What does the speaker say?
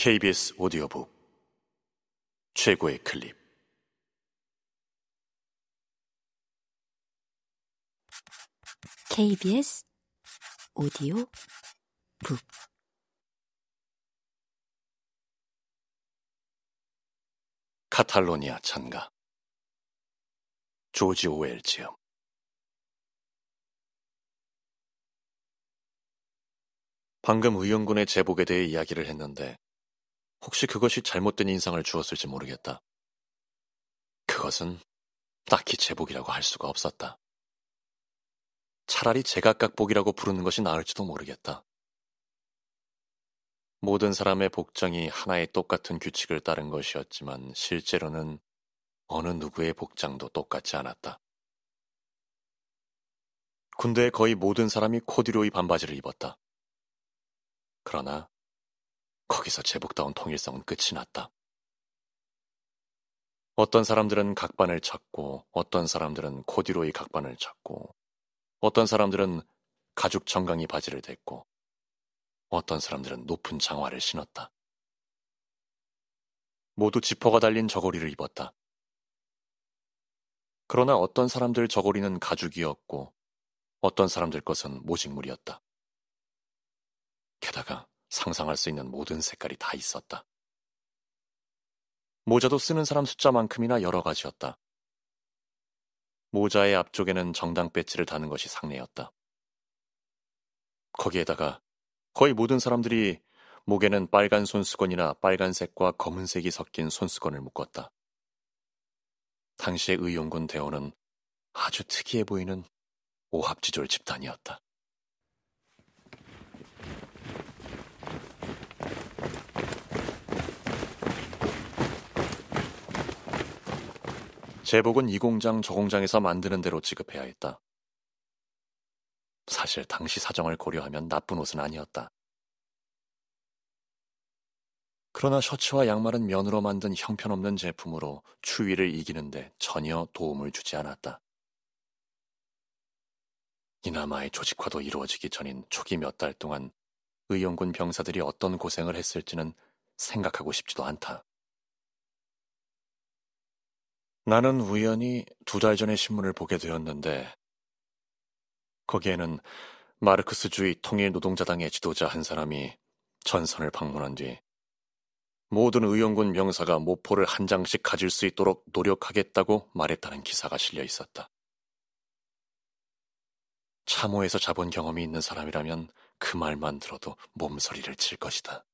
KBS 오디오북. 최고의 클립. KBS 오디오 북. 카탈로니아 찬가. 조지 오웰 지음 방금 의용군의 제복에 대해 이야기를 했는데 혹시 그것이 잘못된 인상을 주었을지 모르겠다. 그것은 딱히 제복이라고 할 수가 없었다. 차라리 제각각복이라고 부르는 것이 나을지도 모르겠다. 모든 사람의 복장이 하나의 똑같은 규칙을 따른 것이었지만 실제로는 어느 누구의 복장도 똑같지 않았다. 군대에 거의 모든 사람이 코듀로이 반바지를 입었다. 그러나 거기서 제복다운 통일성은 끝이 났다. 어떤 사람들은 각반을 찾고, 어떤 사람들은 코디로이 각반을 찾고, 어떤 사람들은 가죽 정강이 바지를 댔고, 어떤 사람들은 높은 장화를 신었다. 모두 지퍼가 달린 저고리를 입었다. 그러나 어떤 사람들 저고리는 가죽이었고, 어떤 사람들 것은 모직물이었다. 게다가 상상할 수 있는 모든 색깔이 다 있었다. 모자도 쓰는 사람 숫자만큼이나 여러 가지였다. 모자의 앞쪽에는 정당 배지를 다는 것이 상례였다. 거기에다가 거의 모든 사람들이 목에는 빨간 손수건이나 빨간색과 검은색이 섞인 손수건을 묶었다. 당시의 의용군 대원은 아주 특이해 보이는 오합지졸 집단이었다. 제복은 이 공장 저 공장에서 만드는 대로 지급해야 했다. 사실 당시 사정을 고려하면 나쁜 옷은 아니었다. 그러나 셔츠와 양말은 면으로 만든 형편없는 제품으로 추위를 이기는데 전혀 도움을 주지 않았다. 이나마의 조직화도 이루어지기 전인 초기 몇 달 동안 의용군 병사들이 어떤 고생을 했을지는 생각하고 싶지도 않다. 나는 우연히 두 달 전에 신문을 보게 되었는데 거기에는 마르크스주의 통일 노동자당의 지도자 한 사람이 전선을 방문한 뒤 모든 의용군 명사가 모포를 한 장씩 가질 수 있도록 노력하겠다고 말했다는 기사가 실려 있었다. 참호에서 자본 경험이 있는 사람이라면 그 말만 들어도 몸서리를 칠 것이다.